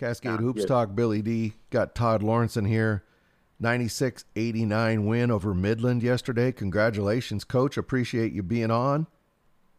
Cascade Hoops Talk, Billy D. Got Todd Lawrence in here. 96 89 win over Midland yesterday. Congratulations, coach. Appreciate you being on.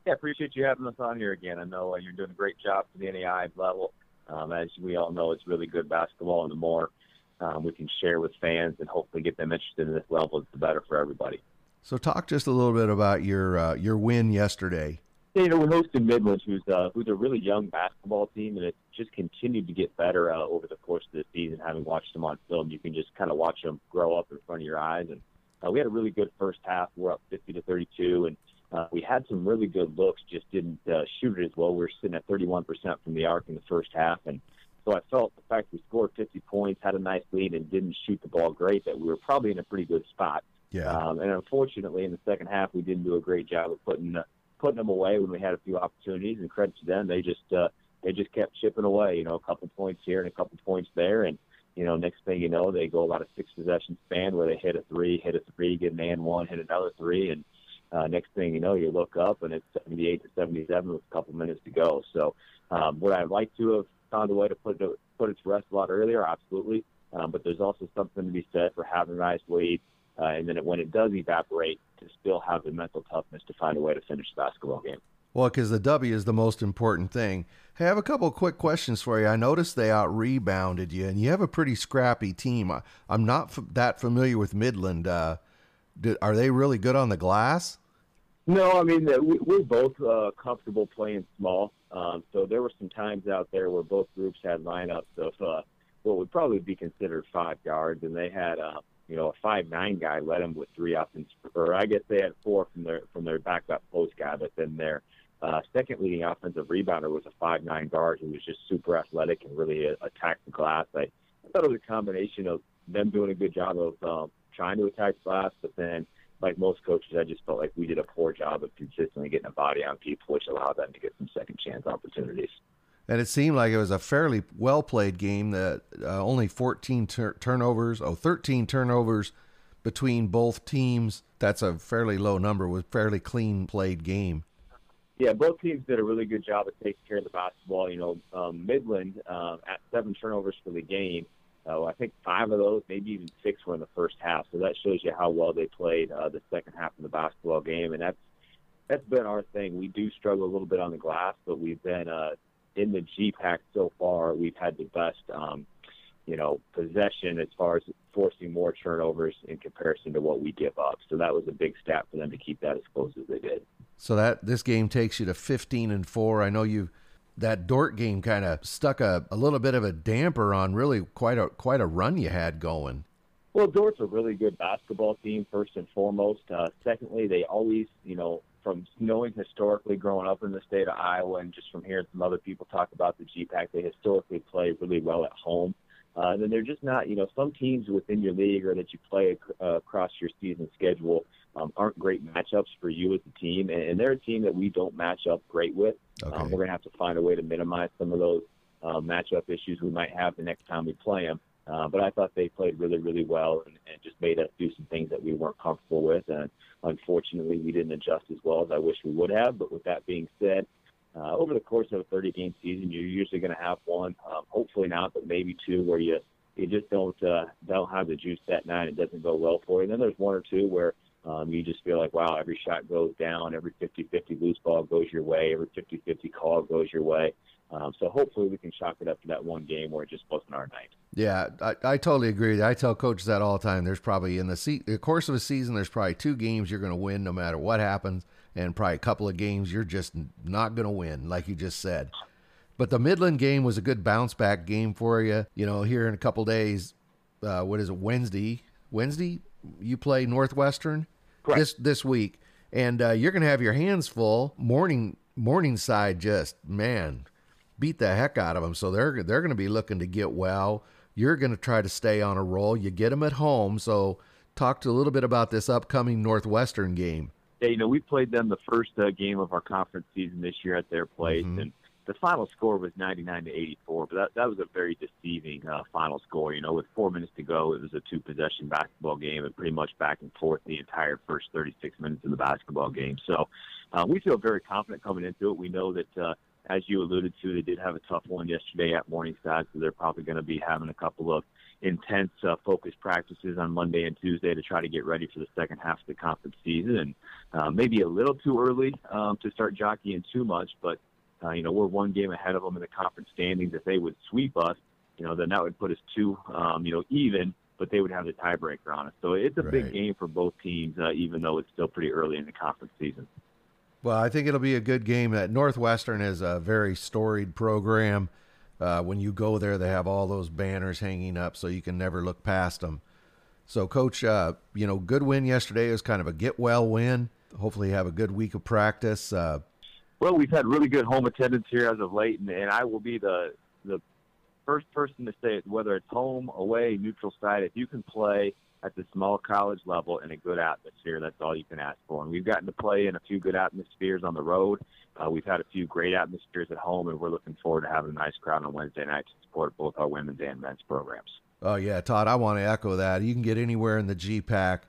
Yeah, appreciate you having us on here again. I know uh, you're doing a great job for the NAIA level. Um, as we all know, it's really good basketball, and the more um, we can share with fans and hopefully get them interested in this level, the better for everybody. So, talk just a little bit about your uh, your win yesterday. You know, we're hosting Midland, who's uh, who's a really young basketball team, and it's just continued to get better uh, over the course of the season. Having watched them on film, you can just kind of watch them grow up in front of your eyes. And uh, we had a really good first half. We're up 50 to 32, and uh, we had some really good looks, just didn't uh, shoot it as well. We are sitting at 31% from the arc in the first half, and so I felt the fact we scored 50 points, had a nice lead, and didn't shoot the ball great, that we were probably in a pretty good spot. Yeah. Um, and unfortunately, in the second half, we didn't do a great job of putting uh, putting them away when we had a few opportunities. And credit to them, they just uh, they just kept chipping away. You know, a couple points here and a couple points there, and you know, next thing you know, they go about a six possession span where they hit a three, hit a three, get an and one, hit another three, and uh, next thing you know, you look up and it's 78 to 77 with a couple minutes to go. So, um, would I like to have found a way to put it, put it to rest a lot earlier? Absolutely. Um, but there's also something to be said for having a nice lead, uh, and then it, when it does evaporate, to still have the mental toughness to find a way to finish the basketball game. Well, because the W is the most important thing. Hey, I have a couple of quick questions for you. I noticed they out rebounded you, and you have a pretty scrappy team. I, am not f- that familiar with Midland. Uh, do, are they really good on the glass? No, I mean we're both uh, comfortable playing small. Um, so there were some times out there where both groups had lineups of uh, what would probably be considered five guards, and they had uh, you know a five nine guy led them with three offense, or I guess they had four from their from their backup post guy, but then their uh, second leading offensive rebounder was a five nine guard who was just super athletic and really attacked the glass. I, I thought it was a combination of them doing a good job of um, trying to attack the glass, but then like most coaches, I just felt like we did a poor job of consistently getting a body on people, which allowed them to get some second chance opportunities. And it seemed like it was a fairly well played game. That uh, only 14 tur- turnovers, oh, 13 turnovers between both teams. That's a fairly low number. Was fairly clean played game. Yeah, both teams did a really good job of taking care of the basketball. You know, um, Midland um, at seven turnovers for the game uh, I think five of those, maybe even six, were in the first half. So that shows you how well they played uh, the second half of the basketball game, and that's that's been our thing. We do struggle a little bit on the glass, but we've been uh, in the GPAC so far. We've had the best, um, you know, possession as far as forcing more turnovers in comparison to what we give up. So that was a big stat for them to keep that as close as they did. So that this game takes you to 15 and four. I know you that Dordt game kind of stuck a, a little bit of a damper on really quite a quite a run you had going. Well, Dordt's a really good basketball team, first and foremost. Uh, secondly, they always, you know, from knowing historically growing up in the state of Iowa and just from hearing some other people talk about the GPAC, they historically play really well at home. Uh, and then they're just not, you know, some teams within your league or that you play uh, across your season schedule um, aren't great matchups for you as a team, and, and they're a team that we don't match up great with. Okay. Um, we're going to have to find a way to minimize some of those uh, matchup issues we might have the next time we play them. Uh, but I thought they played really, really well and, and just made us do some things that we weren't comfortable with. And unfortunately, we didn't adjust as well as I wish we would have. But with that being said, uh, over the course of a 30 game season, you're usually going to have one, um, hopefully not, but maybe two, where you you just don't uh, don't have the juice that night. And it doesn't go well for you. And then there's one or two where um, you just feel like, wow, every shot goes down, every 50-50 loose ball goes your way, every 50-50 call goes your way. Um, so hopefully we can chalk it up to that one game where it just wasn't our night. Yeah, I, I totally agree. I tell coaches that all the time. There's probably in the, se- the course of a season, there's probably two games you're going to win no matter what happens, and probably a couple of games you're just not going to win, like you just said. But the Midland game was a good bounce back game for you. You know, here in a couple days, uh, what is it, Wednesday? Wednesday, you play Northwestern Correct. this this week, and uh, you're going to have your hands full. Morning Morningside just man beat the heck out of them, so they're they're going to be looking to get well. You're going to try to stay on a roll. You get them at home, so talk to a little bit about this upcoming Northwestern game. Yeah, you know, we played them the first uh, game of our conference season this year at their place, mm-hmm. and the final score was 99 to 84, but that, that was a very deceiving uh, final score. You know, with four minutes to go, it was a two possession basketball game and pretty much back and forth the entire first 36 minutes of the basketball game. So uh, we feel very confident coming into it. We know that uh, as you alluded to, they did have a tough one yesterday at Morningside, so they're probably going to be having a couple of intense uh, focus practices on Monday and Tuesday to try to get ready for the second half of the conference season. And uh, maybe a little too early um, to start jockeying too much, but uh, you know we're one game ahead of them in the conference standings. If they would sweep us, you know then that would put us two, um, you know, even. But they would have the tiebreaker on us. So it's a right. big game for both teams, uh, even though it's still pretty early in the conference season. Well, I think it'll be a good game. That Northwestern is a very storied program. Uh, when you go there, they have all those banners hanging up, so you can never look past them. So, Coach, uh, you know, good win yesterday is kind of a get well win. Hopefully, you have a good week of practice. Uh, well, we've had really good home attendance here as of late, and, and I will be the the first person to say it, whether it's home, away, neutral site. If you can play at the small college level in a good atmosphere. That's all you can ask for. And we've gotten to play in a few good atmospheres on the road. Uh, we've had a few great atmospheres at home, and we're looking forward to having a nice crowd on Wednesday night to support both our women's and men's programs. Oh yeah, Todd, I want to echo that. You can get anywhere in the GPAC.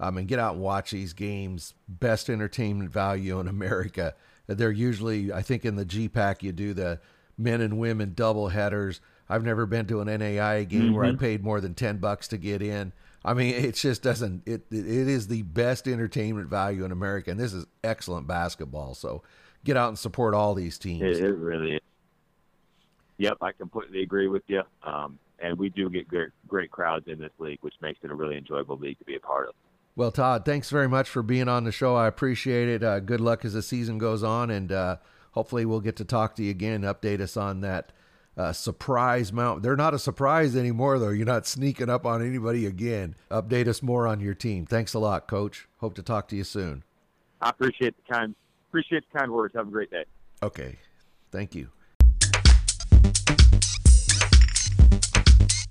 I mean, get out and watch these games. Best entertainment value in America. They're usually, I think, in the GPAC you do the men and women double headers. I've never been to an NAIA game mm-hmm. where I mm-hmm. paid more than ten bucks to get in. I mean, it just doesn't. It it is the best entertainment value in America, and this is excellent basketball. So, get out and support all these teams. It, it really is. Yep, I completely agree with you. Um, and we do get great, great crowds in this league, which makes it a really enjoyable league to be a part of. Well, Todd, thanks very much for being on the show. I appreciate it. Uh, good luck as the season goes on, and uh, hopefully we'll get to talk to you again. Update us on that uh, surprise mount. They're not a surprise anymore, though. You're not sneaking up on anybody again. Update us more on your team. Thanks a lot, Coach. Hope to talk to you soon. I appreciate the kind appreciate the kind words. Have a great day. Okay, thank you.